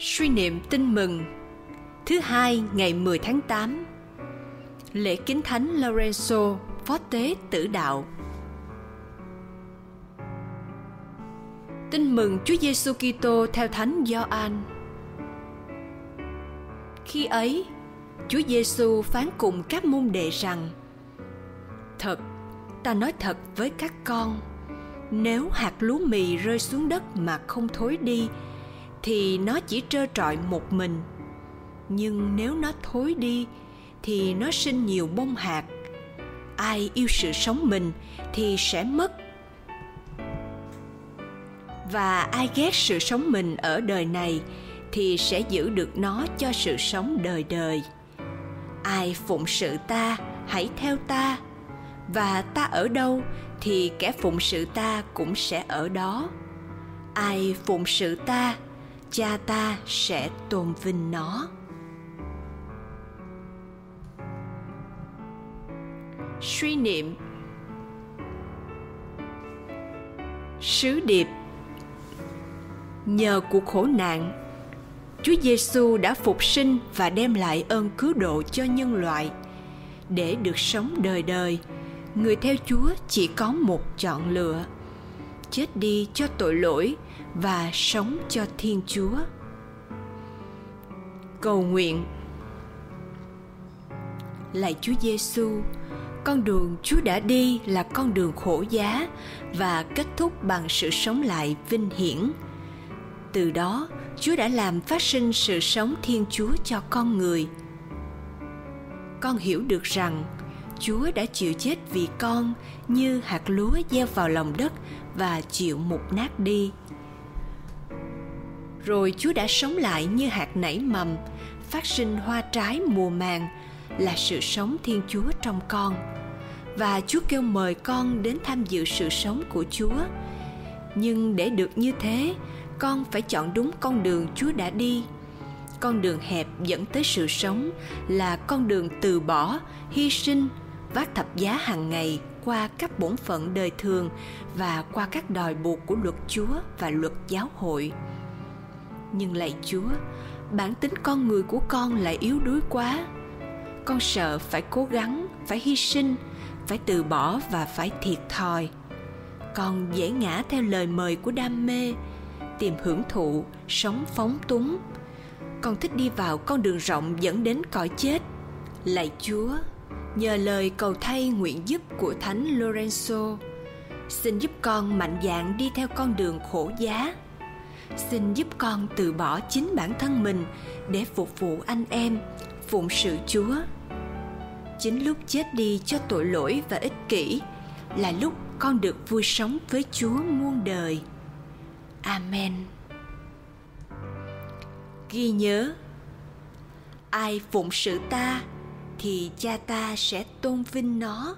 Suy niệm tin mừng Thứ hai ngày 10 tháng 8 Lễ kính thánh Lorenzo Phó tế tử đạo Tin mừng Chúa Giêsu Kitô theo Thánh Gioan. Khi ấy, Chúa Giêsu phán cùng các môn đệ rằng: Thật, ta nói thật với các con, nếu hạt lúa mì rơi xuống đất mà không thối đi thì nó chỉ trơ trọi một mình. Nhưng nếu nó thối đi, thì nó sinh nhiều bông hạt. Ai yêu sự sống mình thì sẽ mất. Và ai ghét sự sống mình ở đời này thì sẽ giữ được nó cho sự sống đời đời. Ai phụng sự ta, hãy theo ta. Và ta ở đâu thì kẻ phụng sự ta cũng sẽ ở đó. Ai phụng sự ta cha ta sẽ tôn vinh nó. Suy niệm. Sứ điệp. Nhờ cuộc khổ nạn, Chúa Giêsu đã phục sinh và đem lại ơn cứu độ cho nhân loại. Để được sống đời đời, người theo Chúa chỉ có một chọn lựa chết đi cho tội lỗi và sống cho Thiên Chúa. Cầu nguyện Lạy Chúa Giêsu, con đường Chúa đã đi là con đường khổ giá và kết thúc bằng sự sống lại vinh hiển. Từ đó, Chúa đã làm phát sinh sự sống Thiên Chúa cho con người. Con hiểu được rằng Chúa đã chịu chết vì con như hạt lúa gieo vào lòng đất và chịu mục nát đi. Rồi Chúa đã sống lại như hạt nảy mầm, phát sinh hoa trái mùa màng là sự sống Thiên Chúa trong con. Và Chúa kêu mời con đến tham dự sự sống của Chúa. Nhưng để được như thế, con phải chọn đúng con đường Chúa đã đi con đường hẹp dẫn tới sự sống là con đường từ bỏ hy sinh vác thập giá hàng ngày qua các bổn phận đời thường và qua các đòi buộc của luật Chúa và luật giáo hội. Nhưng lạy Chúa, bản tính con người của con lại yếu đuối quá. Con sợ phải cố gắng, phải hy sinh, phải từ bỏ và phải thiệt thòi. Con dễ ngã theo lời mời của đam mê, tìm hưởng thụ, sống phóng túng. Con thích đi vào con đường rộng dẫn đến cõi chết. Lạy Chúa, nhờ lời cầu thay nguyện giúp của Thánh Lorenzo, xin giúp con mạnh dạn đi theo con đường khổ giá. Xin giúp con từ bỏ chính bản thân mình để phục vụ anh em, phụng sự Chúa. Chính lúc chết đi cho tội lỗi và ích kỷ là lúc con được vui sống với Chúa muôn đời. Amen. Ghi nhớ, ai phụng sự ta thì cha ta sẽ tôn vinh nó